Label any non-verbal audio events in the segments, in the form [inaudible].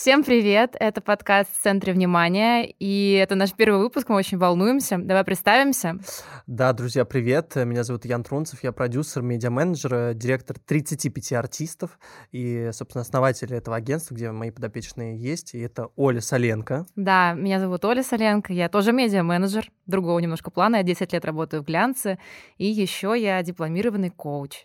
Всем привет! Это подкаст в центре внимания, и это наш первый выпуск, мы очень волнуемся. Давай представимся. Да, друзья, привет! Меня зовут Ян Трунцев, я продюсер, медиа-менеджер, директор 35 артистов и, собственно, основатель этого агентства, где мои подопечные есть, и это Оля Соленко. Да, меня зовут Оля Соленко, я тоже медиа-менеджер, другого немножко плана, я 10 лет работаю в глянце, и еще я дипломированный коуч.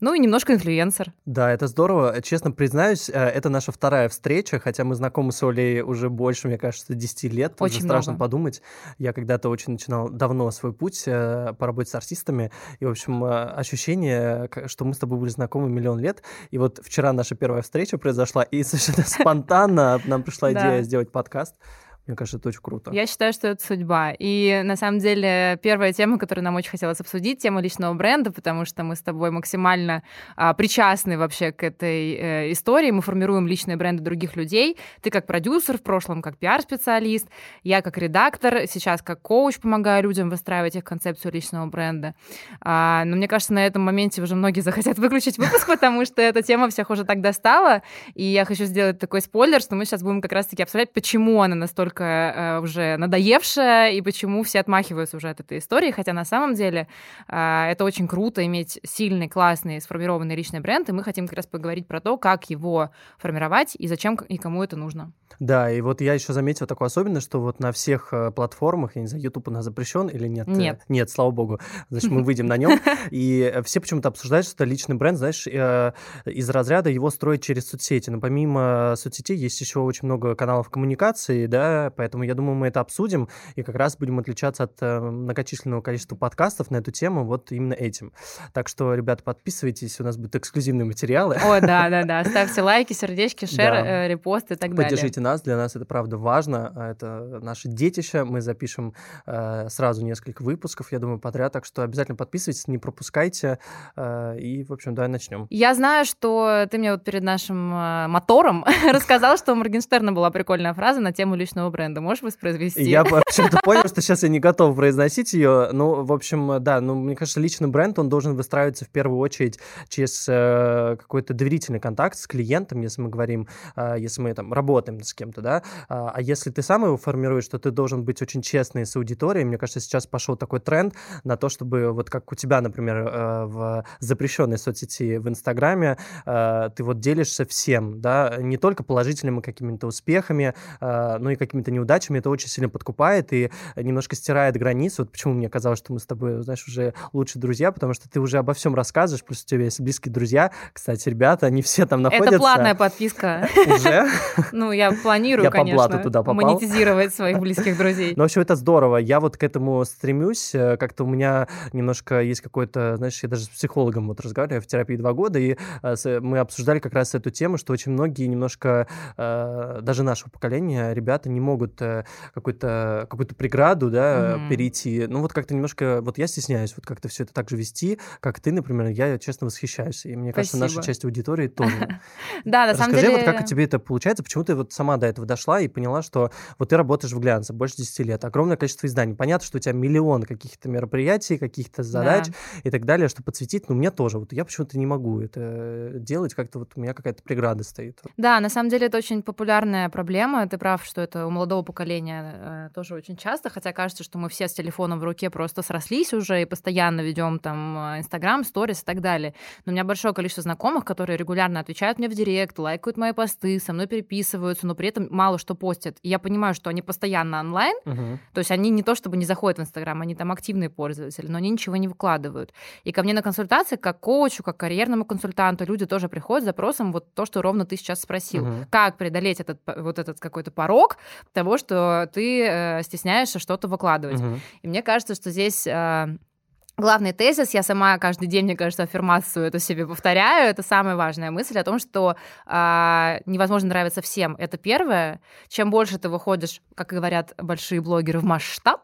Ну и немножко инфлюенсер. Да, это здорово. Честно признаюсь, э, это наша вторая встреча, хотя мы знакомы с Олей уже больше, мне кажется, 10 лет. Очень уже страшно подумать. Я когда-то очень начинал давно свой путь э, по работе с артистами. И, в общем, э, ощущение, что мы с тобой были знакомы миллион лет. И вот вчера наша первая встреча произошла, и [laughs] совершенно спонтанно нам пришла идея сделать подкаст. Мне кажется, это очень круто. Я считаю, что это судьба. И на самом деле первая тема, которую нам очень хотелось обсудить, тема личного бренда, потому что мы с тобой максимально а, причастны вообще к этой э, истории. Мы формируем личные бренды других людей. Ты как продюсер, в прошлом как пиар-специалист, я как редактор, сейчас как коуч помогаю людям выстраивать их концепцию личного бренда. А, но мне кажется, на этом моменте уже многие захотят выключить выпуск, потому что эта тема всех уже так достала. И я хочу сделать такой спойлер, что мы сейчас будем как раз-таки обсуждать, почему она настолько настолько э, уже надоевшая, и почему все отмахиваются уже от этой истории, хотя на самом деле э, это очень круто иметь сильный, классный, сформированный личный бренд, и мы хотим как раз поговорить про то, как его формировать и зачем и кому это нужно. Да, и вот я еще заметил такую особенность, что вот на всех э, платформах, я не знаю, YouTube у нас запрещен или нет? Нет. Нет, слава богу. [laughs] Значит, мы выйдем на нем. И все почему-то обсуждают, что это личный бренд, знаешь, из разряда его строить через соцсети. Но помимо соцсетей есть еще очень много каналов коммуникации, да, поэтому я думаю, мы это обсудим и как раз будем отличаться от э, многочисленного количества подкастов на эту тему вот именно этим. Так что, ребята, подписывайтесь, у нас будут эксклюзивные материалы. О, да-да-да, [laughs] ставьте лайки, сердечки, шер, да. э, репост и так далее. Поддержите нас, для нас это правда важно, а это наше детище, мы запишем э, сразу несколько выпусков, я думаю, подряд, так что обязательно подписывайтесь, не пропускайте, э, и, в общем, давай начнем. Я знаю, что ты мне вот перед нашим э, мотором [laughs] рассказал, что у Моргенштерна была прикольная фраза на тему личного бренда. Можешь воспроизвести? Я почему-то понял, что сейчас я не готов произносить ее. Ну, в общем, да, ну, мне кажется, личный бренд, он должен выстраиваться в первую очередь через э, какой-то доверительный контакт с клиентом, если мы говорим, э, если мы там работаем с кем-то, да. А, а если ты сам его формируешь, то ты должен быть очень честный с аудиторией. Мне кажется, сейчас пошел такой тренд на то, чтобы вот как у тебя, например, э, в запрещенной соцсети в Инстаграме, э, ты вот делишься всем, да, не только положительными какими-то успехами, э, но и какими-то неудачами, это очень сильно подкупает и немножко стирает границы. Вот почему мне казалось, что мы с тобой, знаешь, уже лучшие друзья, потому что ты уже обо всем рассказываешь, плюс у тебя есть близкие друзья. Кстати, ребята, они все там находятся. Это платная подписка. [laughs] Уже? Ну, я планирую, конечно, по блату туда попал. монетизировать своих близких друзей. Ну, в общем, это здорово. Я вот к этому стремюсь. Э, как-то у меня немножко есть какой-то, знаешь, я даже с психологом вот разговариваю в терапии два года, и э, мы обсуждали как раз эту тему, что очень многие немножко, э, даже нашего поколения, ребята не могут какую-то какую преграду, да, mm-hmm. перейти. Ну, вот как-то немножко, вот я стесняюсь вот как-то все это так же вести, как ты, например, я, честно, восхищаюсь. И мне кажется, наша часть аудитории тоже. [laughs] Да, на самом деле... Расскажи, вот как тебе это получается, почему ты вот сама до этого дошла и поняла, что вот ты работаешь в глянце больше 10 лет, огромное количество изданий. Понятно, что у тебя миллион каких-то мероприятий, каких-то задач и так далее, что подсветить, но мне тоже. Вот я почему-то не могу это делать, как-то вот у меня какая-то преграда стоит. Да, на самом деле это очень популярная проблема. Ты прав, что это у молодого поколения э, тоже очень часто, хотя кажется, что мы все с телефоном в руке просто срослись уже и постоянно ведем там э, Инстаграм, сторис и так далее. Но у меня большое количество знакомых, которые регулярно отвечают мне в директ, лайкают мои посты, со мной переписываются, но при этом мало что постят. И я понимаю, что они постоянно онлайн, uh-huh. то есть они не то чтобы не заходят в Инстаграм, они там активные пользователи, но они ничего не выкладывают. И ко мне на консультации, как коучу, как карьерному консультанту, люди тоже приходят с запросом вот то, что ровно ты сейчас спросил. Uh-huh. Как преодолеть этот вот этот какой-то порог того, что ты э, стесняешься что-то выкладывать. Угу. И мне кажется, что здесь э, Главный тезис, я сама каждый день, мне кажется, аффирмацию эту себе повторяю, это самая важная мысль о том, что э, невозможно нравиться всем. Это первое. Чем больше ты выходишь, как говорят большие блогеры, в масштаб,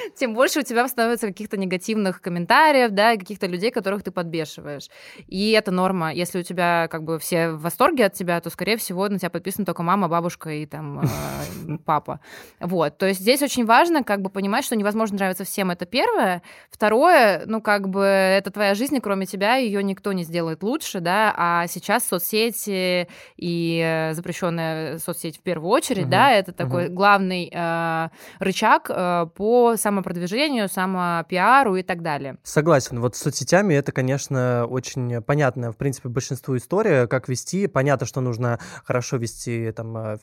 [laughs] тем больше у тебя становится каких-то негативных комментариев, да, каких-то людей, которых ты подбешиваешь. И это норма. Если у тебя как бы все в восторге от тебя, то, скорее всего, на тебя подписаны только мама, бабушка и там [laughs] э, папа. Вот. То есть здесь очень важно как бы понимать, что невозможно нравиться всем, это первое. Второе, ну, как бы это твоя жизнь, и кроме тебя ее никто не сделает лучше, да, а сейчас соцсети и э, запрещенная соцсеть в первую очередь, угу. да, это такой угу. главный э, рычаг э, по самопродвижению, самопиару и так далее. Согласен. Вот с соцсетями это, конечно, очень понятная, в принципе, большинству история, как вести. Понятно, что нужно хорошо вести там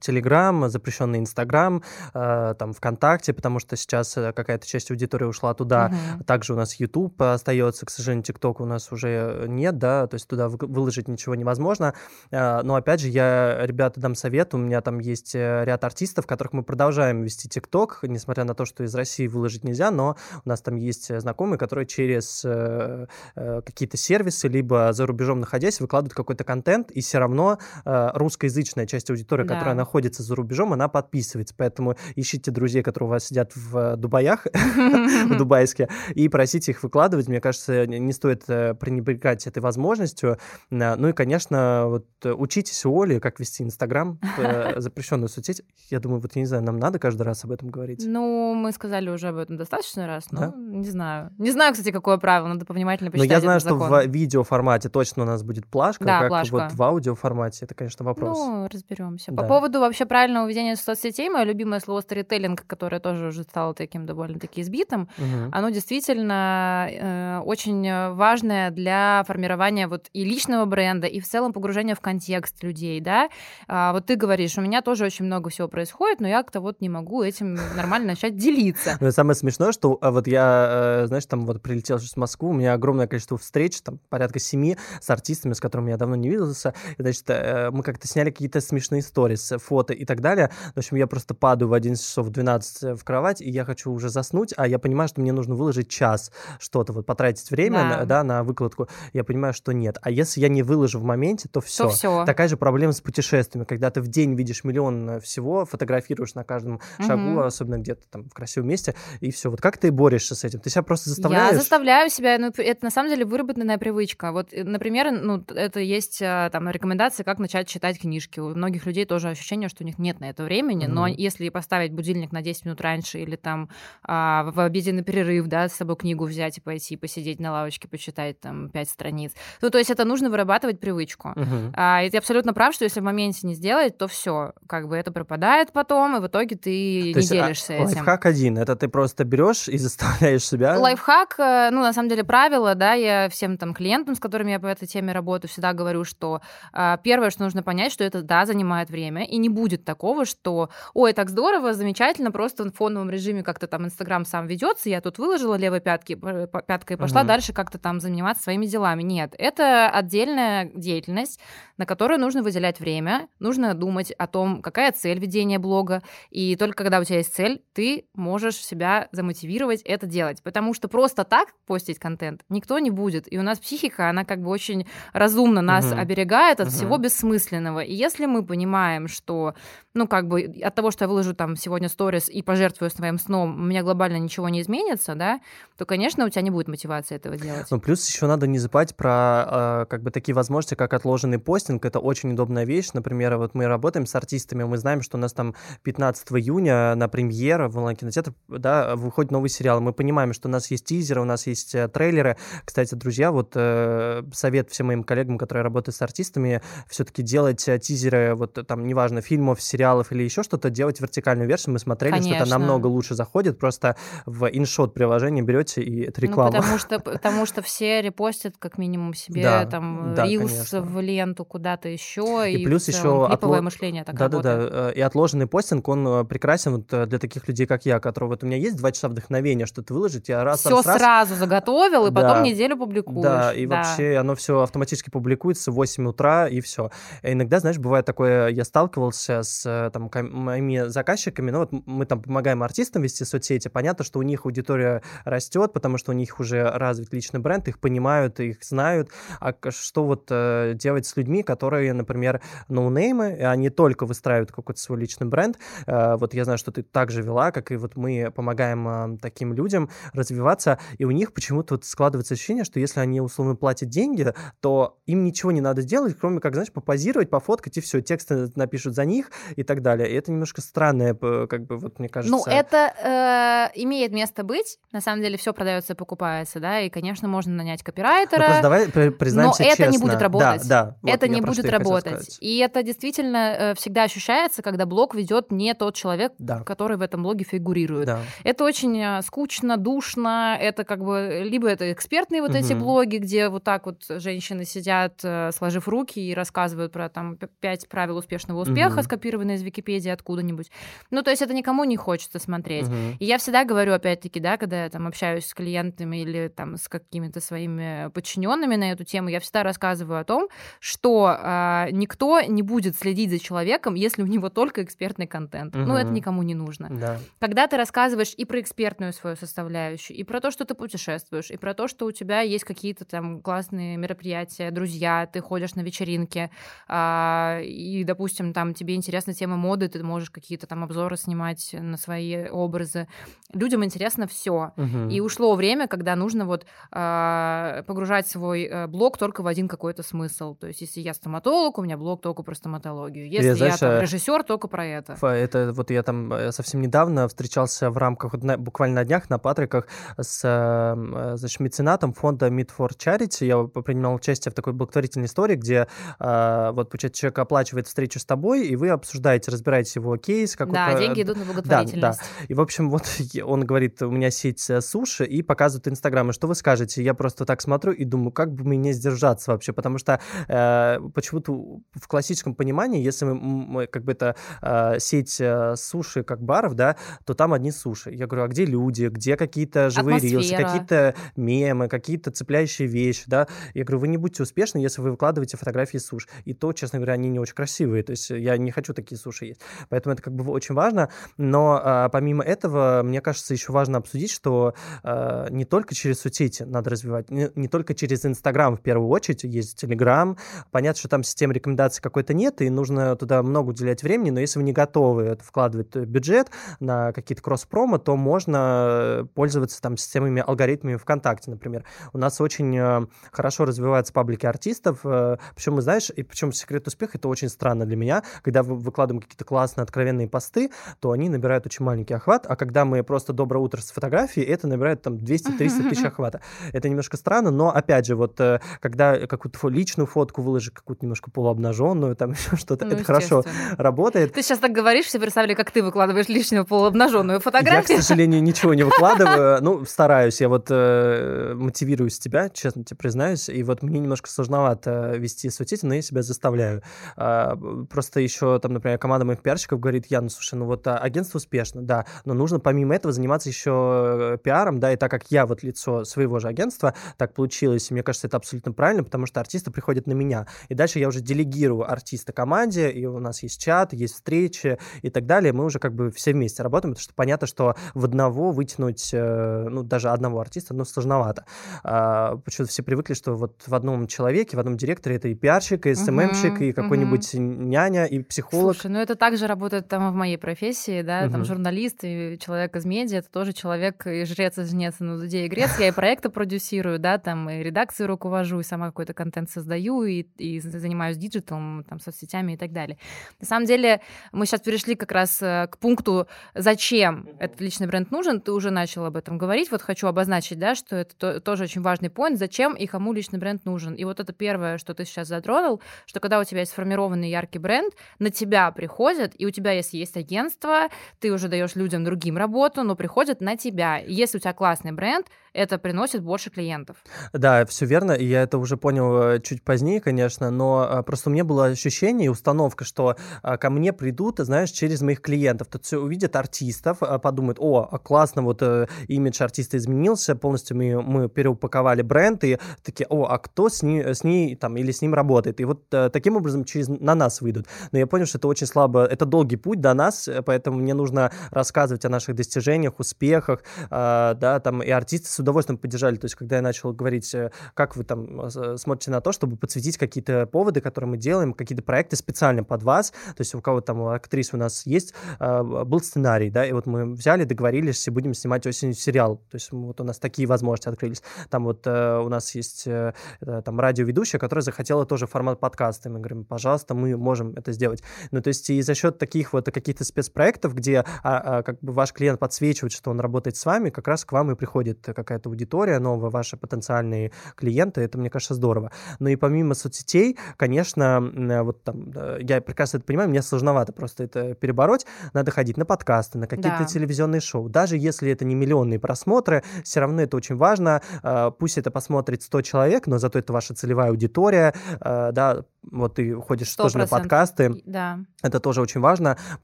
Телеграм, запрещенный Инстаграм, там ВКонтакте, потому что сейчас какая-то часть аудитории ушла туда. Угу. Также у нас YouTube остается, к сожалению, ТикТок у нас уже нет, да, то есть туда выложить ничего невозможно. Но опять же, я, ребята, дам совет. У меня там есть э, ряд артистов, которых мы продолжаем вести ТикТок, несмотря на то, что из России выложить нельзя, но у нас там есть э, знакомые, которые через э, какие-то сервисы, либо за рубежом находясь, выкладывают какой-то контент, и все равно русскоязычная часть аудитории, да. которая находится за рубежом, она подписывается. Поэтому ищите друзей, которые у вас сидят в Дубаях, [laughs] в Дубайске, и просите их выкладывать. Мне кажется, не стоит пренебрегать этой возможностью. Ну и, конечно, вот учитесь у Оли, как вести Инстаграм, [laughs] запрещенную соцсеть. Я думаю, вот я не знаю, нам надо каждый раз об этом говорить. Ну, мы сказали уже об этом достаточно раз, но да? не знаю. Не знаю, кстати, какое правило, надо повнимательно почитать. Но я знаю, что в видеоформате точно у нас будет плашка, да, как плашка. вот в аудиоформате, это, конечно, вопрос. Ну, разберемся. Да. По поводу вообще правильного ведения соцсетей, мое любимое слово сторителлинг, которое тоже уже стало таким довольно-таки избитым, угу. оно действительно э, очень важное для формирования вот и личного бренда, и в целом погружения в контекст людей, да. А, вот ты говоришь, у меня тоже очень много всего происходит, но я как-то вот не могу этим нормально начать делиться. Ну, самое смешное, что а, вот я, э, знаешь, там вот прилетел в Москву, у меня огромное количество встреч, там порядка семи с артистами, с которыми я давно не виделся. И, значит, э, мы как-то сняли какие-то смешные истории, фото и так далее. В общем, я просто падаю в 11 часов в 12 в кровать, и я хочу уже заснуть, а я понимаю, что мне нужно выложить час что-то, вот потратить время да. На, да, на выкладку. Я понимаю, что нет. А если я не выложу в моменте, то все. То все. Такая же проблема с путешествиями, когда ты в день видишь миллион э, всего, фотографируешь на каждом угу. шагу, особенно где-то там в красивом месте, и все. Вот как ты борешься с этим? Ты себя просто заставляешь? Я заставляю себя, ну, это на самом деле выработанная привычка. Вот, э, например, ну, это есть а, там рекомендации, как начать читать книжки. У многих людей тоже ощущение, что у них нет на это времени, угу. но если поставить будильник на 10 минут раньше или там а, в обеденный перерыв, да, с собой книгу взять и пойти посидеть на лавочке, почитать там 5 страниц. Ну, то есть это нужно вырабатывать привычку. Угу. А, и ты абсолютно прав, что если в моменте не сделать, то все, как бы это пропадает потом, и в итоге ты То не есть, а, делишься а, этим. Лайфхак один, это ты просто берешь и [laughs] заставляешь себя. Лайфхак, э, ну, на самом деле, правило, да, я всем там клиентам, с которыми я по этой теме работаю, всегда говорю, что а, первое, что нужно понять, что это, да, занимает время, и не будет такого, что, ой, так здорово, замечательно, просто в фоновом режиме как-то там Инстаграм сам ведется, я тут выложила левой пятки, пяткой и пошла угу. дальше как-то там заниматься своими делами. Нет, это отдельная деятельность, на которую нужно выделять время, нужно думать о том, какая цель ведения блога, и только когда у тебя есть цель, ты можешь себя замотивировать это делать, потому что просто так постить контент никто не будет, и у нас психика, она как бы очень разумно нас угу. оберегает от угу. всего бессмысленного, и если мы понимаем, что, ну, как бы от того, что я выложу там сегодня сторис и пожертвую своим сном, у меня глобально ничего не изменится, да, то, конечно, у тебя не будет мотивации этого делать. Ну, плюс еще надо не забывать про э, как бы такие возможности, как отложенный постинг, это очень удобная вещь, например, вот мы работаем с артистами, мы знаем, что у нас там 15 июня на премьера в онлайн-кинотеатр, да, выходит новый сериал. Мы понимаем, что у нас есть тизеры, у нас есть э, трейлеры. Кстати, друзья, вот э, совет всем моим коллегам, которые работают с артистами, все-таки делать э, тизеры, вот там, неважно, фильмов, сериалов или еще что-то, делать вертикальную версию. Мы смотрели, конечно. что это намного лучше заходит. Просто в иншот приложение берете, и это ну, реклама. Ну, потому что, [laughs] потому что все репостят как минимум себе да, там да, рилс конечно. в ленту куда-то еще. И, и плюс еще отло... мышление так да, работает. Да, да, и отложенный постинг, он э, прекрасен вот э, для таких людей, как я, которые вот у меня есть два часа вдохновения что-то выложить, я раз, все раз, раз, сразу заготовил, и да, потом неделю публикуешь. Да, и да. вообще оно все автоматически публикуется в 8 утра, и все. И иногда, знаешь, бывает такое, я сталкивался с э, там, моими заказчиками, ну вот мы там помогаем артистам вести соцсети, понятно, что у них аудитория растет, потому что у них уже развит личный бренд, их понимают, их знают, а что вот э, делать с людьми, которые, например, ноунеймы, они только выстраивают какой-то свой личный бренд. Э, вот я знаю, что ты также вела, как и вот мы мы помогаем таким людям развиваться, и у них почему-то вот складывается ощущение, что если они условно платят деньги, то им ничего не надо делать, кроме как, знаешь, попозировать, пофоткать, и все, тексты напишут за них и так далее. И это немножко странное, как бы, вот мне кажется. Ну, это э, имеет место быть. На самом деле все продается и покупается, да, и, конечно, можно нанять копирайтера. Ну, давай признаемся но это честно. не будет работать. Да, да. Вот это не будет работать. И это действительно э, всегда ощущается, когда блог ведет не тот человек, да. который в этом блоге фигурирует. Да. Это очень э, скучно, душно. Это как бы либо это экспертные вот угу. эти блоги, где вот так вот женщины сидят, э, сложив руки и рассказывают про там пять правил успешного успеха, угу. скопированные из Википедии откуда-нибудь. Ну, то есть это никому не хочется смотреть. Угу. И я всегда говорю, опять-таки, да, когда я там общаюсь с клиентами или там с какими-то своими подчиненными на эту тему, я всегда рассказываю о том, что э, никто не будет следить за человеком, если у него только экспертный контент. Угу. Ну, это никому не нужно. Да. Когда ты рассказываешь и про экспертную свою составляющую, и про то, что ты путешествуешь, и про то, что у тебя есть какие-то там классные мероприятия, друзья, ты ходишь на вечеринки, э, и, допустим, там тебе интересна тема моды, ты можешь какие-то там обзоры снимать на свои образы. Людям интересно все. Угу. И ушло время, когда нужно вот э, погружать свой э, блог только в один какой-то смысл. То есть, если я стоматолог, у меня блог только про стоматологию. Если я, знаешь, я там, режиссер, только про это. Это вот я там э, совсем недавно встречался в рамках, буквально на днях на Патриках с э, значит, меценатом фонда Meet for Charity. Я принимал участие в такой благотворительной истории, где э, вот, получается, человек оплачивает встречу с тобой, и вы обсуждаете, разбираете его кейс. Как да, деньги идут на благотворительность. Да, да. И, в общем, вот [laughs] он говорит, у меня сеть суши, и показывает Инстаграм. И что вы скажете? Я просто так смотрю и думаю, как бы мне сдержаться вообще, потому что э, почему-то в классическом понимании, если мы, мы как бы это э, сеть э, суши как баров, да, то там одни суши. Я говорю, а где люди, где какие-то живые Атмосфера. рилсы, какие-то мемы, какие-то цепляющие вещи, да? Я говорю, вы не будете успешны, если вы выкладываете фотографии суш. И то, честно говоря, они не очень красивые, то есть я не хочу такие суши есть. Поэтому это как бы очень важно, но э, помимо этого, мне кажется, еще важно обсудить, что э, не только через соцсети надо развивать, не, не только через Инстаграм в первую очередь, есть Телеграм. Понятно, что там системы рекомендаций какой-то нет, и нужно туда много уделять времени, но если вы не готовы вкладывать бюджет на какие-то кросс-промо, то можно пользоваться там системами, алгоритмами ВКонтакте, например. У нас очень э, хорошо развиваются паблики артистов, э, причем, знаешь, и причем секрет успеха, это очень странно для меня, когда мы выкладываем какие-то классные, откровенные посты, то они набирают очень маленький охват, а когда мы просто «Доброе утро» с фотографией, это набирает там 200-300 тысяч охвата. Это немножко странно, но, опять же, вот э, когда какую-то личную фотку выложишь, какую-то немножко полуобнаженную, там [laughs] еще что-то, ну, это хорошо работает. Ты сейчас так говоришь, все представили, как ты выкладываешь личную полуобнаженную фотографию. Я, к сожалению, ничего не выкладываю. Ну, стараюсь. Я вот э, мотивируюсь тебя, честно тебе признаюсь. И вот мне немножко сложновато вести соцсети, но я себя заставляю. А, просто еще там, например, команда моих пиарщиков говорит, я, ну, слушай, ну вот а, агентство успешно, да, но нужно помимо этого заниматься еще э, пиаром, да, и так как я вот лицо своего же агентства, так получилось, мне кажется, это абсолютно правильно, потому что артисты приходят на меня. И дальше я уже делегирую артиста команде, и у нас есть чат, есть встречи и так далее. Мы уже как бы все вместе работаем, потому что понятно, что в одного вытянуть, э, ну, даже одного артиста, ну, сложновато. А, почему-то все привыкли, что вот в одном человеке, в одном директоре это и пиарщик, и SMM щик, угу, и какой-нибудь угу. няня, и психолог. Слушай, ну это также работает там в моей профессии, да, угу. там журналист и человек из медиа, это тоже человек и жрец, и жнец, на дуде и грец. Я и проекты продюсирую, да, там и редакции руковожу, и сама какой-то контент создаю, и, и занимаюсь digital ом, там, соцсетями и так далее. На самом деле, мы сейчас перешли как раз э, к пункту, зачем этот личный бренд нужен. Ты уже начал об этом говорить. Вот хочу обозначить, да, что это то, тоже очень важный поинт, зачем и кому личный бренд нужен. И вот это первое, что ты сейчас затронул, что когда у тебя есть сформированный яркий бренд, на тебя приходят, и у тебя, если есть агентство, ты уже даешь людям другим работу, но приходят на тебя. Если у тебя классный бренд, это приносит больше клиентов. Да, все верно, и я это уже понял э, чуть позднее, конечно, но а, просто у меня было ощущение и установка, что а, ко мне придут, знаешь, через моих клиентов. Тут все увидят артистов, а, подумают, о, классно, вот э, имидж артиста изменился, полностью мы, мы переупаковали бренд, и такие, о, а кто с ней, с ней там или с ним работает? И вот э, таким образом через на нас выйдут. Но я понял, что это очень слабо, это долгий путь до нас, поэтому мне нужно рассказывать о наших достижениях, успехах, да, там и артисты удовольствием поддержали. То есть, когда я начал говорить, э, как вы там э, смотрите на то, чтобы подсветить какие-то поводы, которые мы делаем, какие-то проекты специально под вас. То есть, у кого там, у актрис у нас есть, а, был сценарий, да, и вот мы взяли, договорились, и будем снимать осенью сериал. То есть, вот у нас такие возможности открылись. Там вот у нас есть там радиоведущая, которая захотела тоже формат подкаста. И мы говорим, пожалуйста, мы можем это сделать. Ну, то есть, и за счет таких вот каких-то спецпроектов, где а, а, как бы ваш клиент подсвечивает, что он работает с вами, как раз к вам и приходит какая-то аудитория новая, ваши потенциальные клиенты. Это, мне кажется, здорово. Но и помимо соцсетей, конечно, вот там, я прекрасно это понимаю, мне сложновато просто это перебороть. Надо ходить на подкасты, на какие-то да. телевизионные шоу. Даже если это не миллионные просмотры, все равно это очень важно. А, пусть это посмотрит 100 человек, но зато это ваша целевая аудитория, а, да, вот ты ходишь 100%. тоже на подкасты. Да. Это тоже очень важно.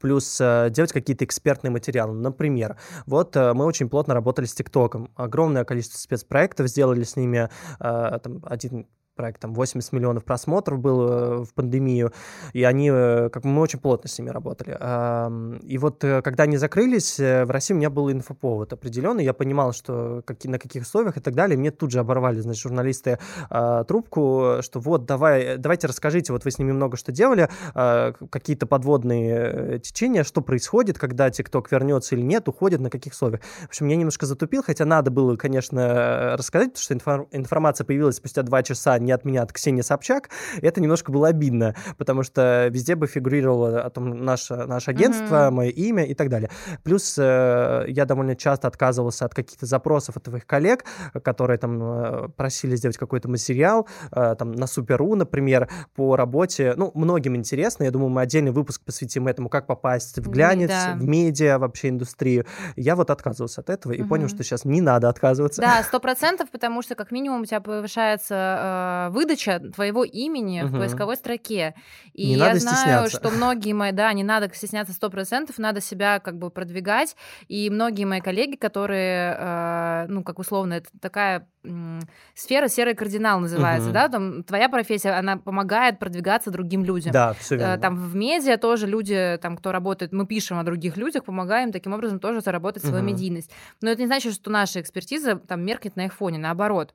Плюс э, делать какие-то экспертные материалы. Например, вот э, мы очень плотно работали с ТикТоком. Огромное количество спецпроектов сделали с ними. Э, там, один проект, там 80 миллионов просмотров было в пандемию, и они, как мы очень плотно с ними работали. И вот когда они закрылись, в России у меня был инфоповод определенный, я понимал, что на каких условиях и так далее, мне тут же оборвали, значит, журналисты трубку, что вот, давай, давайте расскажите, вот вы с ними много что делали, какие-то подводные э, течения, что происходит, когда ТикТок вернется или нет, уходит, на каких условиях. В общем, я немножко затупил, хотя надо было, конечно, рассказать, потому что информация появилась спустя два часа, не от меня, от Ксении Собчак, это немножко было обидно, потому что везде бы фигурировало о том наше, наше агентство, mm-hmm. мое имя и так далее. Плюс э, я довольно часто отказывался от каких-то запросов от твоих коллег, которые там э, просили сделать какой-то материал, э, там на Суперу, например, по работе. Ну, многим интересно, я думаю, мы отдельный выпуск посвятим этому, как попасть в глянец, да. в медиа, вообще индустрию. Я вот отказывался от этого и угу. понял, что сейчас не надо отказываться. Да, сто процентов, потому что как минимум у тебя повышается э, выдача твоего имени угу. в поисковой строке. И не я надо знаю, стесняться. что многие мои, да, не надо стесняться сто процентов, надо себя как бы продвигать. И многие мои коллеги, которые, э, ну, как условно, это такая м, сфера серый кардинал называется, угу. да, там твоя профессия, она помогает продвигаться другим людям. Да, все э, верно. Там в медиа тоже люди, там, кто работает, мы пишем о других людях, помогаем таким образом тоже заработать свою угу. медийность. Но это не значит, что наша экспертиза там меркнет на их фоне, наоборот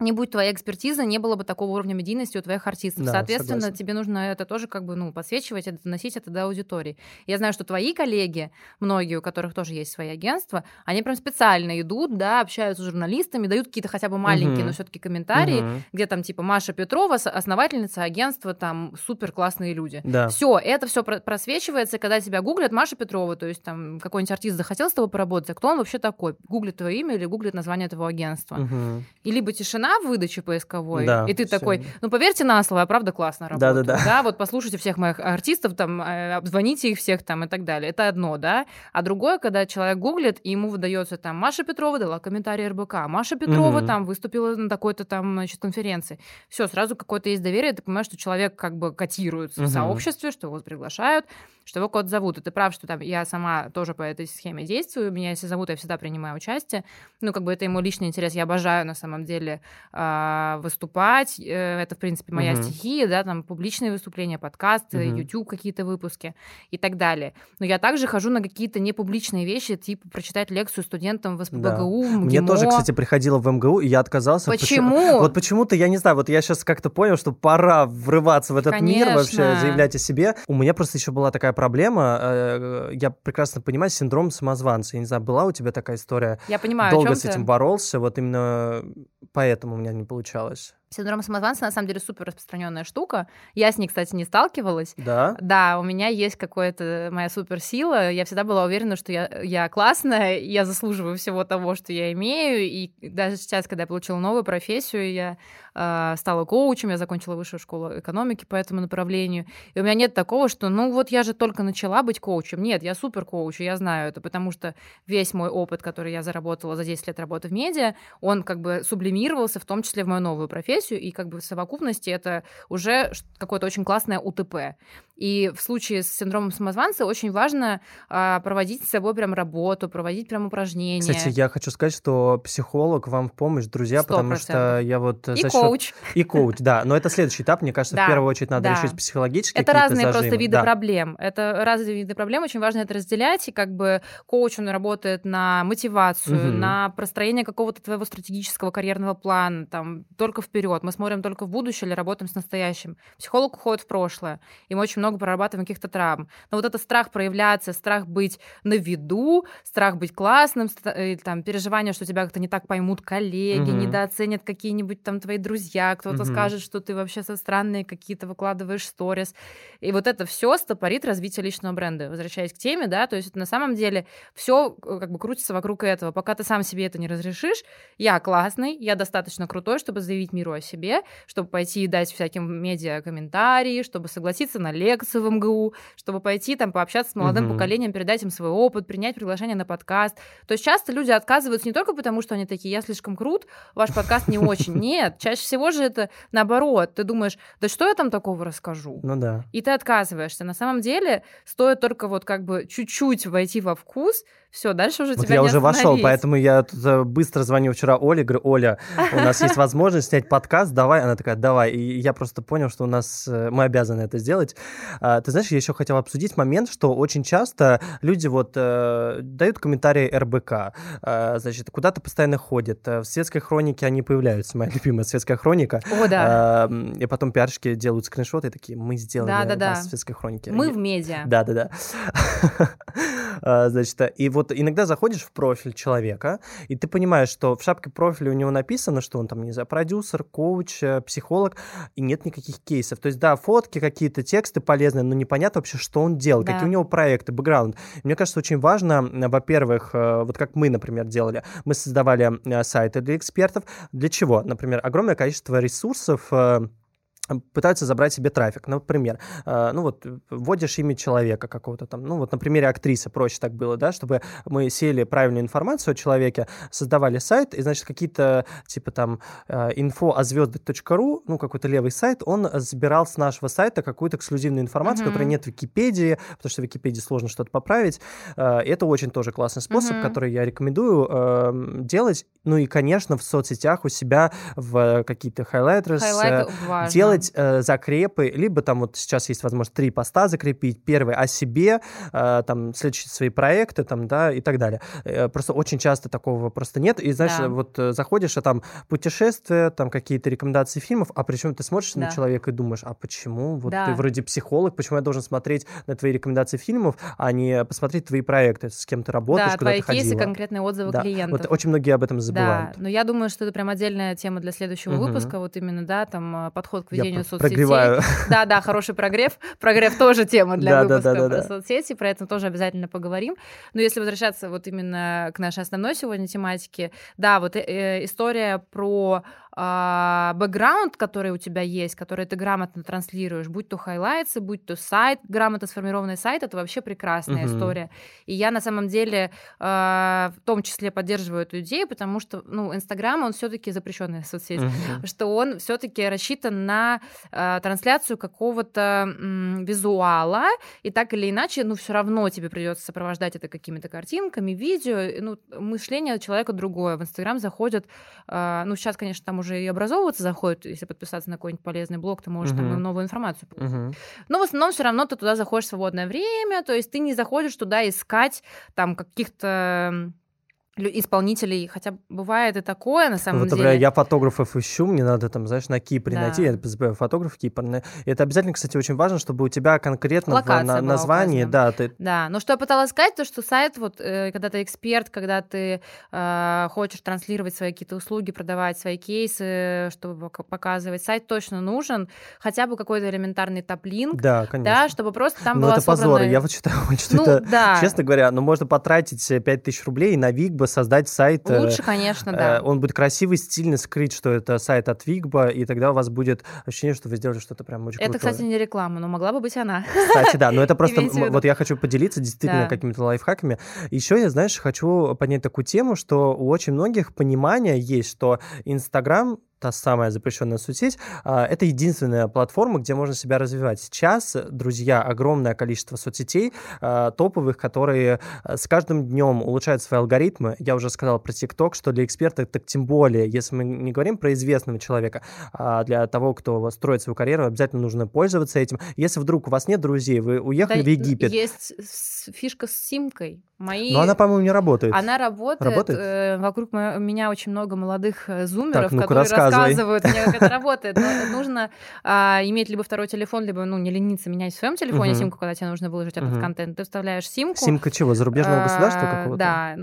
не будь твоя экспертиза, не было бы такого уровня медийности у твоих артистов. Да, Соответственно, согласен. тебе нужно это тоже как бы, ну, подсвечивать, это доносить это до аудитории. Я знаю, что твои коллеги, многие, у которых тоже есть свои агентства, они прям специально идут, да, общаются с журналистами, дают какие-то хотя бы маленькие, угу. но все таки комментарии, угу. где там типа Маша Петрова, основательница агентства, там супер классные люди. Да. Все, это все просвечивается, когда тебя гуглят Маша Петрова, то есть там какой-нибудь артист захотел с тобой поработать, а кто он вообще такой? Гуглит твое имя или гуглит название твоего агентства. Угу. И либо тишина, в выдаче поисковой, да, и ты всё. такой, ну поверьте на слово, я правда классно работаю. Да-да-да. Да, вот послушайте всех моих артистов, там, э, обзвоните их всех там и так далее. Это одно, да. А другое, когда человек гуглит, и ему выдается там Маша Петрова дала комментарий РБК, Маша Петрова угу. там выступила на такой-то там, значит, конференции. Все, сразу какое-то есть доверие, ты понимаешь, что человек как бы котируется угу. в сообществе, что его приглашают, что его кого-то зовут. И ты прав, что там я сама тоже по этой схеме действую. Меня если зовут, я всегда принимаю участие. Ну, как бы это ему личный интерес. Я обожаю на самом деле э, выступать. Э, это, в принципе, моя uh-huh. стихия, да, там публичные выступления, подкасты, uh-huh. YouTube какие-то выпуски и так далее. Но я также хожу на какие-то непубличные вещи, типа прочитать лекцию студентам в СПБГУ, да. МГИМО. Мне тоже, кстати, приходило в МГУ, и я отказался. Почему? Почему? Вот почему-то, я не знаю, вот я сейчас как-то понял, что пора врываться в этот Конечно. мир, вообще заявлять о себе. У меня просто еще была такая проблема, э, я прекрасно понимаю, синдром самозванца. Я не знаю, была у тебя такая история? Я понимаю, Долго с этим боролся, вот именно поэтому у меня не получалось. Синдром самозванца на самом деле супер распространенная штука. Я с ней, кстати, не сталкивалась. Да. Да, у меня есть какая-то моя суперсила. Я всегда была уверена, что я, я классная, я заслуживаю всего того, что я имею. И даже сейчас, когда я получила новую профессию, я стала коучем, я закончила высшую школу экономики по этому направлению. И у меня нет такого, что ну вот я же только начала быть коучем. Нет, я супер коуч, я знаю это, потому что весь мой опыт, который я заработала за 10 лет работы в медиа, он как бы сублимировался в том числе в мою новую профессию, и как бы в совокупности это уже какое-то очень классное УТП. И в случае с синдромом самозванца очень важно а, проводить с собой прям работу, проводить прям упражнения. Кстати, я хочу сказать, что психолог вам в помощь, друзья, 100%. потому что я вот... И счет... коуч. И коуч, да. Но это следующий этап, мне кажется, да, в первую очередь надо да. решить психологически Это разные зажимы. просто виды да. проблем. Это разные виды проблем, очень важно это разделять, и как бы коуч, он работает на мотивацию, угу. на простроение какого-то твоего стратегического карьерного плана, там, только вперед. Мы смотрим только в будущее или работаем с настоящим. Психолог уходит в прошлое, и мы очень много прорабатываем каких-то травм. Но вот это страх проявляться, страх быть на виду, страх быть классным, или, там, переживание, что тебя как-то не так поймут коллеги, угу. недооценят какие-нибудь там твои друзья, кто-то угу. скажет, что ты вообще со странные какие-то выкладываешь сторис. И вот это все стопорит развитие личного бренда. Возвращаясь к теме, да, то есть на самом деле все э, как бы крутится вокруг этого. Пока ты сам себе это не разрешишь, я классный, я достаточно крутой, чтобы заявить миру о себе, чтобы пойти и дать всяким медиа комментарии, чтобы согласиться на лекции в МГУ, чтобы пойти там пообщаться с молодым угу. поколением, передать им свой опыт, принять приглашение на подкаст. То есть часто люди отказываются не только потому, что они такие, я слишком крут, ваш подкаст не очень. [laughs] Нет, чаще всего же это наоборот. Ты думаешь, да что я там такого расскажу? Ну да. И ты отказываешься. На самом деле стоит только вот как бы чуть-чуть войти во вкус, все, дальше уже вот тебя я не уже вошел, поэтому я тут э, быстро звоню вчера Оле, говорю, Оля, у нас есть [laughs] возможность снять подкаст, давай. Она такая, давай. И я просто понял, что у нас э, мы обязаны это сделать. А, ты знаешь, я еще хотел обсудить момент, что очень часто люди вот э, дают комментарии РБК, значит, куда-то постоянно ходят. В светской хронике они появляются, моя любимая светская хроника. О, да. Э, и потом пиарщики делают скриншоты и такие, мы сделали да, да, да. в светской хронике. Мы в медиа. Да, да, да. [laughs] Значит, и вот иногда заходишь в профиль человека, и ты понимаешь, что в шапке профиля у него написано, что он там, не знаю, продюсер, коуч, э, психолог, и нет никаких кейсов. То есть, да, фотки, какие-то тексты полезные, но непонятно вообще, что он делал, да. какие у него проекты, бэкграунд. Мне кажется, очень важно, во-первых, э, вот как мы, например, делали, мы создавали э, сайты для экспертов. Для чего? Например, огромное количество ресурсов пытаются забрать себе трафик. Например, э, ну вот вводишь имя человека какого-то там, ну вот на примере актрисы проще так было, да, чтобы мы сели правильную информацию о человеке, создавали сайт, и, значит, какие-то типа там info о звезды.ру, ну какой-то левый сайт, он забирал с нашего сайта какую-то эксклюзивную информацию, mm-hmm. которой нет в Википедии, потому что в Википедии сложно что-то поправить. Э, это очень тоже классный способ, mm-hmm. который я рекомендую э, делать. Ну и, конечно, в соцсетях у себя в какие-то хайлайтеры делать делать э, закрепы, либо там вот сейчас есть возможность три поста закрепить. Первый о себе, э, там следующие свои проекты, там, да, и так далее. Э, просто очень часто такого просто нет. И знаешь, да. вот э, заходишь, а там путешествия, там какие-то рекомендации фильмов, а причем ты смотришь да. на человека и думаешь, а почему? Вот да. ты вроде психолог, почему я должен смотреть на твои рекомендации фильмов, а не посмотреть твои проекты, с кем ты работаешь, да, куда твои ты ходила. кейсы, конкретные отзывы да. клиентов. Вот очень многие об этом забывают. Да, но я думаю, что это прям отдельная тема для следующего угу. выпуска, вот именно, да, там э, подход к ведению ведению соцсетей. Прогреваю. Да, да, хороший прогрев. Прогрев тоже тема для выпуска про соцсети, про это тоже обязательно поговорим. Но если возвращаться вот именно к нашей основной сегодня тематике, да, вот э, история про бэкграунд, который у тебя есть, который ты грамотно транслируешь, будь то хайлайтсы, будь то сайт, грамотно сформированный сайт, это вообще прекрасная uh-huh. история. И я на самом деле а, в том числе поддерживаю эту идею, потому что, ну, Инстаграм, он все-таки запрещенная соцсеть, uh-huh. что он все-таки рассчитан на а, трансляцию какого-то визуала, и так или иначе, ну, все равно тебе придется сопровождать это какими-то картинками, видео, ну, мышление человека другое. В Инстаграм заходят, а, ну, сейчас, конечно, там уже и образовываться заходит, если подписаться на какой-нибудь полезный блог, ты можешь uh-huh. там новую информацию получить. Uh-huh. Но в основном все равно ты туда заходишь в свободное время, то есть ты не заходишь туда искать там каких-то исполнителей, хотя бывает и такое на самом вот, деле. Я фотографов ищу, мне надо там, знаешь, на Кипре да. найти, я забываю фотограф Кипр. Это обязательно, кстати, очень важно, чтобы у тебя конкретно Локация в на, названии, да, ты... Да, но что я пыталась сказать, то что сайт, вот, э, когда ты эксперт, когда ты э, хочешь транслировать свои какие-то услуги, продавать свои кейсы, чтобы показывать, сайт точно нужен, хотя бы какой-то элементарный топлинк, да, конечно. да, чтобы просто там ну, была это собрана... позор, я вот считаю, что [laughs] ну, это, да. честно говоря, ну, можно потратить 5000 рублей на Вигба, создать сайт. Э, Лучше, конечно, да. Э, он будет красивый, стильный, скрыть, что это сайт от Вигба, и тогда у вас будет ощущение, что вы сделали что-то прям очень Это, кстати, не реклама, но могла бы быть она. Кстати, да, но это [laughs] просто... Вот я хочу поделиться действительно какими-то лайфхаками. Еще я, знаешь, хочу поднять такую тему, что у очень многих понимания есть, что Инстаграм та самая запрещенная соцсеть, а, это единственная платформа, где можно себя развивать. Сейчас, друзья, огромное количество соцсетей а, топовых, которые а, с каждым днем улучшают свои алгоритмы. Я уже сказал про ТикТок, что для эксперта так тем более, если мы не говорим про известного человека, для того, кто строит свою карьеру, обязательно нужно пользоваться этим. Если вдруг у вас нет друзей, вы уехали да, в Египет. Есть фишка с симкой. Мои... Но она, по-моему, не работает. Она работает. работает? Э, вокруг меня очень много молодых э, зумеров, так, ну которые рассказывают мне, как это [laughs] работает. Но нужно а, иметь либо второй телефон, либо ну, не лениться менять в своем телефоне симку, когда тебе нужно выложить этот контент. Ты вставляешь симку. Симка чего? Зарубежного государства а, какого-то? Да,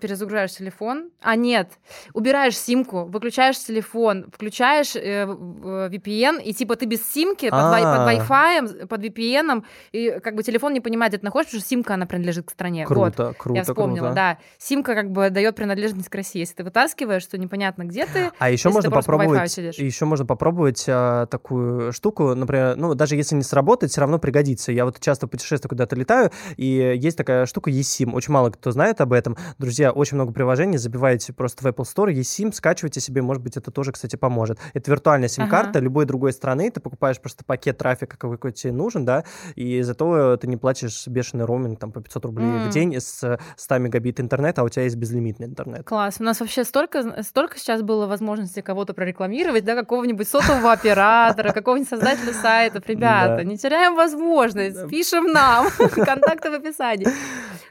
перезагружаешь телефон. А, нет, убираешь симку, выключаешь телефон, включаешь э, VPN, и типа ты без симки под, под Wi-Fi, под VPN, и как бы телефон не понимает, где ты находишься, потому что симка, она принадлежит к стране. Круто, вот, круто, Я вспомнила, круто. да. Симка как бы дает принадлежность к России. Если ты вытаскиваешь, то непонятно, где ты. А еще можно попробовать, еще можно попробовать а, такую штуку, например, ну даже если не сработает, все равно пригодится. Я вот часто путешествую, куда-то летаю, и есть такая штука eSIM. Очень мало кто знает об этом. Друзья, друзья, очень много приложений, забиваете просто в Apple Store, есть SIM, скачивайте себе, может быть, это тоже, кстати, поможет. Это виртуальная сим-карта ага. любой другой страны, ты покупаешь просто пакет трафика, какой тебе нужен, да, и зато ты не платишь бешеный роуминг там по 500 рублей mm. в день с 100 мегабит интернета, а у тебя есть безлимитный интернет. Класс. У нас вообще столько, столько сейчас было возможности кого-то прорекламировать, да, какого-нибудь сотового оператора, какого-нибудь создателя сайтов. Ребята, не теряем возможность, пишем нам, [laughs] контакты в описании.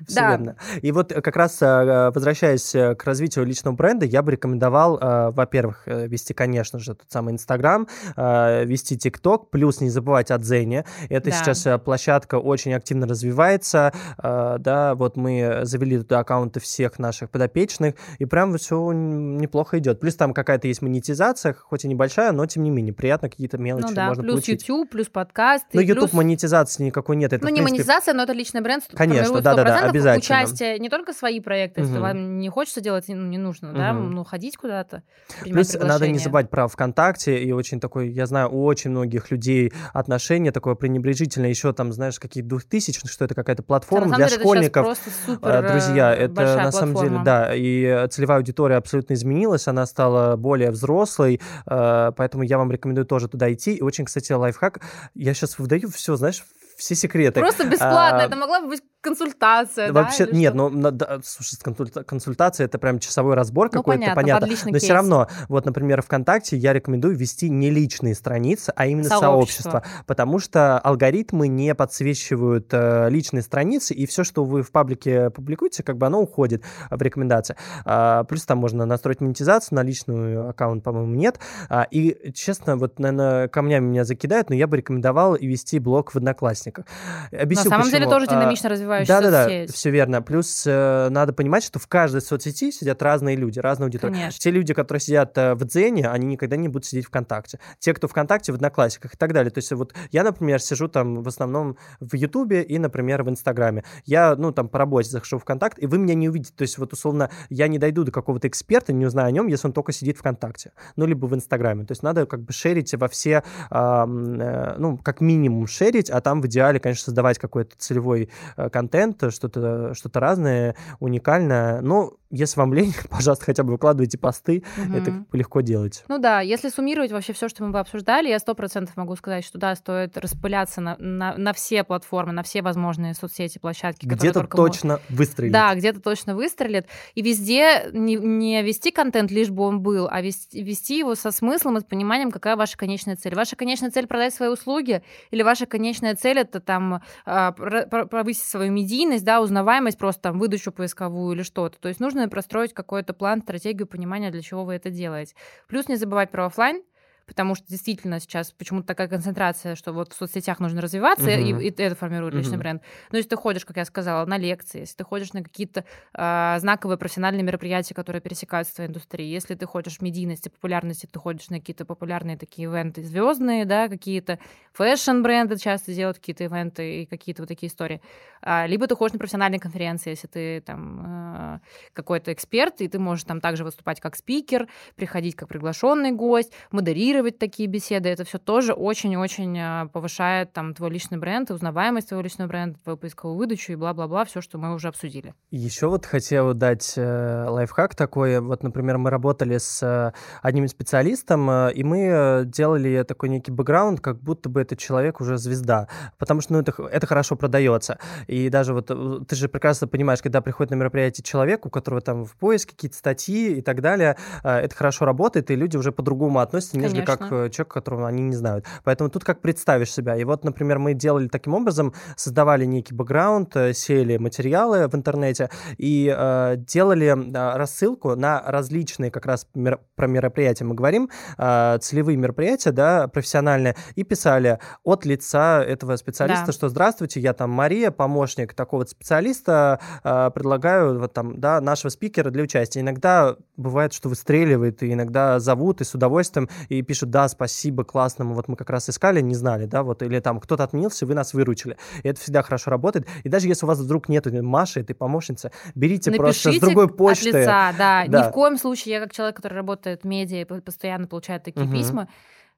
Все верно. И вот как раз а, возвращаясь э, к развитию личного бренда, я бы рекомендовал, э, во-первых, вести, конечно же, тот самый Инстаграм, вести ТикТок, плюс не забывать о Дзене. Это да. сейчас площадка очень активно развивается, да, вот мы завели туда аккаунты всех наших подопечных, и прям все неплохо идет. Плюс там какая-то есть монетизация, хоть и небольшая, но тем не менее приятно какие-то мелочи ну, да, можно плюс получить. YouTube, плюс подкасты. Ну, YouTube плюс... монетизации никакой нет. Это, ну, не принципе... монетизация, но это личный бренд. Конечно, да-да-да, обязательно. Участие не только свои проекты, угу. если вам не хочется делать, ну, не нужно, угу. да, ну, ходить куда-то. Плюс надо не забывать про ВКонтакте, и очень такой, я знаю, у очень многих людей отношение такое пренебрежительное, еще там, знаешь, какие-то двухтысячные, что это какая-то платформа да, для деле, школьников. супер Друзья, это на самом платформа. деле, да, и целевая аудитория абсолютно изменилась, она стала более взрослой, э, поэтому я вам рекомендую тоже туда идти. И очень, кстати, лайфхак, я сейчас выдаю все, знаешь, все секреты. Просто бесплатно, а, это могла бы быть консультация, Вообще, да, нет, ну, да, слушай, консультация это прям часовой разбор ну, какой-то, понятно. понятно. Но все равно, вот, например, ВКонтакте я рекомендую вести не личные страницы, а именно сообщество, сообщество потому что алгоритмы не подсвечивают э, личные страницы, и все, что вы в паблике публикуете, как бы оно уходит в рекомендации. А, плюс там можно настроить монетизацию, на личную аккаунт, по-моему, нет. А, и, честно, вот, наверное, камнями меня закидают, но я бы рекомендовал вести блог в Одноклассниках. Объясню, На самом почему. деле тоже а, динамично развивается развивающаяся да, да, да, все верно. Плюс э, надо понимать, что в каждой соцсети сидят разные люди, разные аудитории. Конечно. Те люди, которые сидят э, в Дзене, они никогда не будут сидеть ВКонтакте. Те, кто ВКонтакте, в Одноклассиках и так далее. То есть вот я, например, сижу там в основном в Ютубе и, например, в Инстаграме. Я, ну, там по работе захожу в ВКонтакт, и вы меня не увидите. То есть вот, условно, я не дойду до какого-то эксперта, не узнаю о нем, если он только сидит ВКонтакте. Ну, либо в Инстаграме. То есть надо как бы шерить во все, э, ну, как минимум шерить, а там в идеале, конечно, создавать какой-то целевой э, контент, что-то что-то разное, уникальное. Но если вам [laughs] лень, пожалуйста, хотя бы выкладывайте посты, угу. это легко делать. Ну да, если суммировать вообще все, что мы бы обсуждали, я сто процентов могу сказать, что да, стоит распыляться на, на, на все платформы, на все возможные соцсети, площадки. Где-то точно мы... выстрелит. Да, где-то точно выстрелит. И везде не, не вести контент, лишь бы он был, а вести, вести его со смыслом и с пониманием, какая ваша конечная цель. Ваша конечная цель продать свои услуги, или ваша конечная цель это там а, повысить свою медийность, да, узнаваемость, просто там выдачу поисковую или что-то. То есть нужно простроить какой-то план, стратегию понимания, для чего вы это делаете. Плюс не забывать про офлайн, потому что действительно сейчас почему-то такая концентрация, что вот в соцсетях нужно развиваться, uh-huh. и, и это формирует uh-huh. личный бренд. Но если ты ходишь, как я сказала, на лекции, если ты ходишь на какие-то э, знаковые профессиональные мероприятия, которые пересекаются с твоей индустрией, если ты ходишь в медийности, популярности, ты ходишь на какие-то популярные такие ивенты звездные, да, какие-то фэшн-бренды часто делают какие-то ивенты и какие-то вот такие истории. А, либо ты ходишь на профессиональные конференции, если ты там э, какой-то эксперт, и ты можешь там также выступать как спикер, приходить как приглашенный гость, модерировать транслировать такие беседы, это все тоже очень-очень а, повышает там твой личный бренд, узнаваемость твоего личного бренда, твою поисковую выдачу и бла-бла-бла, все, что мы уже обсудили. Еще вот хотел дать э, лайфхак такой. Вот, например, мы работали с э, одним специалистом, э, и мы делали такой некий бэкграунд, как будто бы этот человек уже звезда, потому что ну, это, это хорошо продается. И даже вот ты же прекрасно понимаешь, когда приходит на мероприятие человек, у которого там в поиск какие-то статьи и так далее, это хорошо работает, и люди уже по-другому относятся, нежели. Как э, человек, которого они не знают. Поэтому тут как представишь себя. И вот, например, мы делали таким образом, создавали некий бэкграунд, сели материалы в интернете и э, делали э, рассылку на различные как раз мер- про мероприятия мы говорим, э, целевые мероприятия, да, профессиональные, и писали от лица этого специалиста, да. что здравствуйте, я там Мария, помощник такого специалиста, э, предлагаю вот там, да, нашего спикера для участия. Иногда бывает, что выстреливает, и иногда зовут и с удовольствием, и пишут, да, спасибо, классному, вот мы как раз искали, не знали, да, вот, или там кто-то отменился, вы нас выручили. И это всегда хорошо работает. И даже если у вас вдруг нету Маши, этой помощницы, берите Напишите просто с другой почты. От лица, да. да. Ни в коем случае, я как человек, который работает в медиа и постоянно получает такие угу. письма,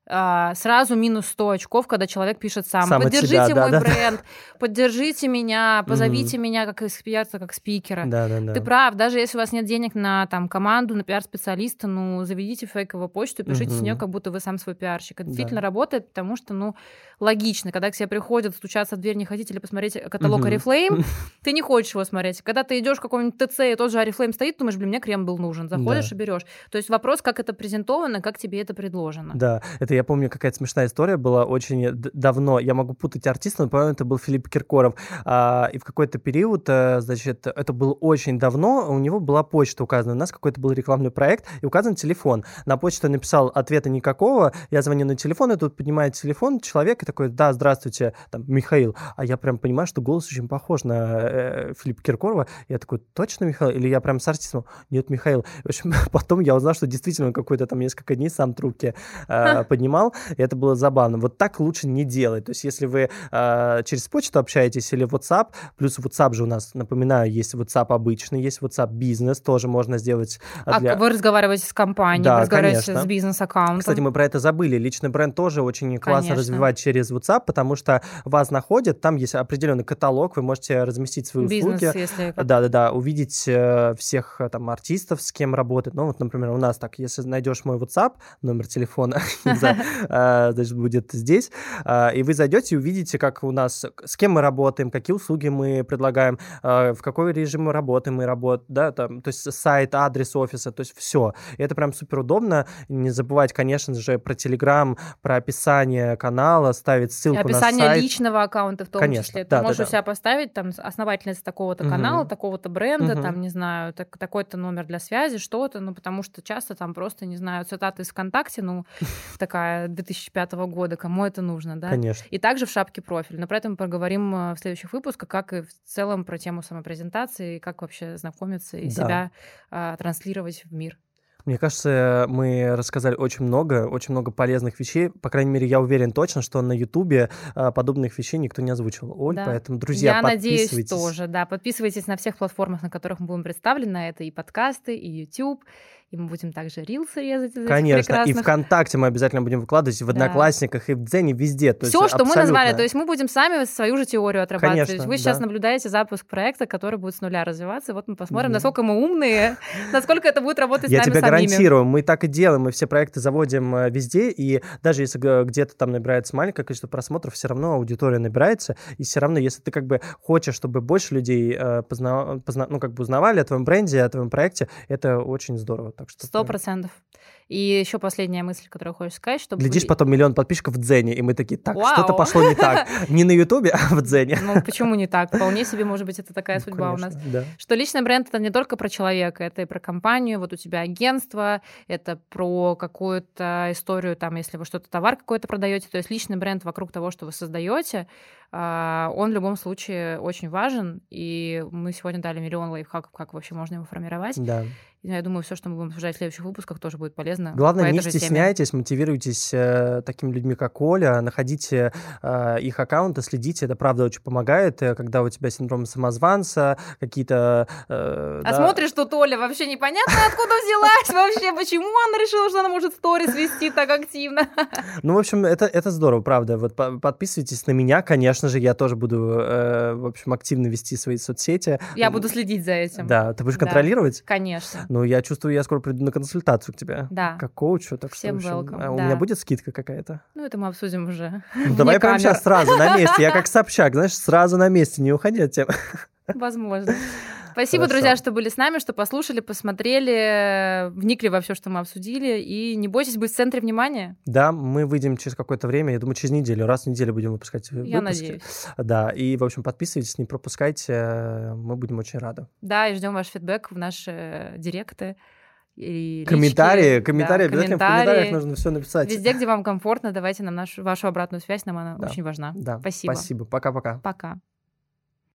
а, сразу минус 100 очков, когда человек пишет сам. сам поддержите себя, мой да, бренд, да. поддержите меня, позовите меня как эксперта, как спикера. Да, да, да. Ты прав, даже если у вас нет денег на там команду, на пиар-специалиста, ну, заведите фейковую почту и пишите с нее, как будто вы сам свой пиарщик. Это да. действительно работает, потому что, ну, логично, когда к тебе приходят стучаться в дверь, не хотите ли посмотреть каталог mm Oriflame, [laughs] ты не хочешь его смотреть. Когда ты идешь в каком-нибудь ТЦ, и тот же Oriflame стоит, думаешь, блин, мне крем был нужен. Заходишь да. и берешь. То есть вопрос, как это презентовано, как тебе это предложено. Да, это я помню, какая-то смешная история была очень давно. Я могу путать артиста, но, по-моему, это был Филипп Киркоров. А, и в какой-то период, э, значит, это было очень давно, у него была почта указана. У нас какой-то был рекламный проект, и указан телефон. На почту написал ответа никакого. Я звоню на телефон, и тут поднимает телефон человек и такой, да, здравствуйте, там, Михаил. А я прям понимаю, что голос очень похож на э, Филиппа Киркорова. Я такой, точно Михаил? Или я прям с артистом? Нет, Михаил. В общем, [laughs] потом я узнал, что действительно какой-то там несколько дней сам трубки э, поднимал. [laughs] И это было забавно. Вот так лучше не делать. То есть если вы э, через почту общаетесь или WhatsApp, плюс WhatsApp же у нас, напоминаю, есть WhatsApp обычный, есть WhatsApp бизнес, тоже можно сделать. А для... вы разговариваете с компанией, да, вы разговариваете конечно. с бизнес-аккаунтом. Кстати, мы про это забыли. Личный бренд тоже очень классно конечно. развивать через WhatsApp, потому что вас находят, там есть определенный каталог, вы можете разместить свои бизнес, услуги. Если... Да-да-да, увидеть э, всех э, там артистов, с кем работает. Ну вот, например, у нас так, если найдешь мой WhatsApp, номер телефона, [laughs] [laughs] значит, будет здесь, а, и вы зайдете и увидите, как у нас, с кем мы работаем, какие услуги мы предлагаем, а, в какой режим мы работаем, мы работаем, да, там, то есть сайт, адрес офиса, то есть все. И это прям супер удобно. Не забывать, конечно же, про Телеграм, про описание канала, ставить ссылку описание на сайт. Описание личного аккаунта в том конечно, числе. Ты да, можешь да, да. у себя поставить там основательница такого-то угу. канала, такого-то бренда, угу. там, не знаю, так, такой-то номер для связи, что-то, ну, потому что часто там просто, не знаю, цитаты из ВКонтакте, ну, такая [laughs] 2005 года, кому это нужно, да? Конечно. И также в шапке профиль. Но про это мы поговорим э, в следующих выпусках, как и в целом про тему самопрезентации, как вообще знакомиться и да. себя а, транслировать в мир. Мне кажется, мы рассказали очень много, очень много полезных вещей. По крайней мере, я уверен точно, что на Ютубе подобных вещей никто не озвучивал. Оль, да. поэтому, друзья, я подписывайтесь. надеюсь тоже, да. Подписывайтесь на всех платформах, на которых мы будем представлены. Это и подкасты, и YouTube, и мы будем также рилсы резать. Конечно, и ВКонтакте мы обязательно будем выкладывать, в Одноклассниках, да. и в Дзене, везде. То Все, что абсолютно... мы назвали, то есть мы будем сами свою же теорию отрабатывать. Конечно, то есть вы да. сейчас наблюдаете запуск проекта, который будет с нуля развиваться, вот мы посмотрим, да. насколько мы умные, [laughs] насколько это будет работать с нами Я тебе гарантирую, мы так и делаем, мы все проекты заводим э, везде, и даже если где-то там набирается маленькое количество просмотров, все равно аудитория набирается, и все равно, если ты как бы хочешь, чтобы больше людей э, позна... Позна... ну, как бы узнавали о твоем бренде, о твоем проекте, это очень здорово. Так что Сто процентов. И еще последняя мысль, которую хочешь сказать, чтобы... Глядишь, потом миллион подписчиков в Дзене, и мы такие, так, Вау. что-то пошло не так. [laughs] Не на Ютубе, а в Дзене. Ну, почему не так? Вполне себе, может быть, это такая ну, судьба у нас. Что личный бренд — это не только про человека, это и про компанию, вот у тебя агентство, это про какую-то историю, там, если вы что-то, товар какой-то продаете, то есть личный бренд вокруг того, что вы создаете, а, он в любом случае очень важен, и мы сегодня дали миллион лайфхаков, как вообще можно его формировать. Да. Я думаю, все, что мы будем обсуждать в следующих выпусках, тоже будет полезно. Главное, не стесняйтесь, теме. мотивируйтесь э, такими людьми, как Оля, находите э, их аккаунты, следите, это правда очень помогает, э, когда у тебя синдром самозванца, какие-то... Э, а да. смотришь, тут Оля вообще непонятно, откуда взялась вообще, почему она решила, что она может сторис вести так активно. Ну, в общем, это, это здорово, правда. Вот подписывайтесь на меня, конечно же, я тоже буду, э, в общем, активно вести свои соцсети. Я буду следить за этим. Да, ты будешь да. контролировать? Конечно. Ну, я чувствую, я скоро приду на консультацию к тебе. Да. Как коучу. Так Всем что, welcome. А у да. меня будет скидка какая-то? Ну, это мы обсудим уже. Ну, [laughs] давай прямо сейчас сразу на месте. Я как [laughs] Собчак, знаешь, сразу на месте, не уходи от темы. Возможно. Спасибо, Хорошо. друзья, что были с нами, что послушали, посмотрели, вникли во все, что мы обсудили. И не бойтесь быть в центре внимания. Да, мы выйдем через какое-то время, я думаю, через неделю. Раз в неделю будем выпускать выпуски. Я надеюсь. Да, и, в общем, подписывайтесь, не пропускайте, мы будем очень рады. Да, и ждем ваш фидбэк в наши директы. И комментарии, лички, комментарии, да, обязательно комментарии. в комментариях нужно все написать. Везде, где вам комфортно, давайте нам нашу, вашу обратную связь, нам она да. очень важна. Да. Спасибо. Спасибо. Пока-пока. Пока. -пока. Пока.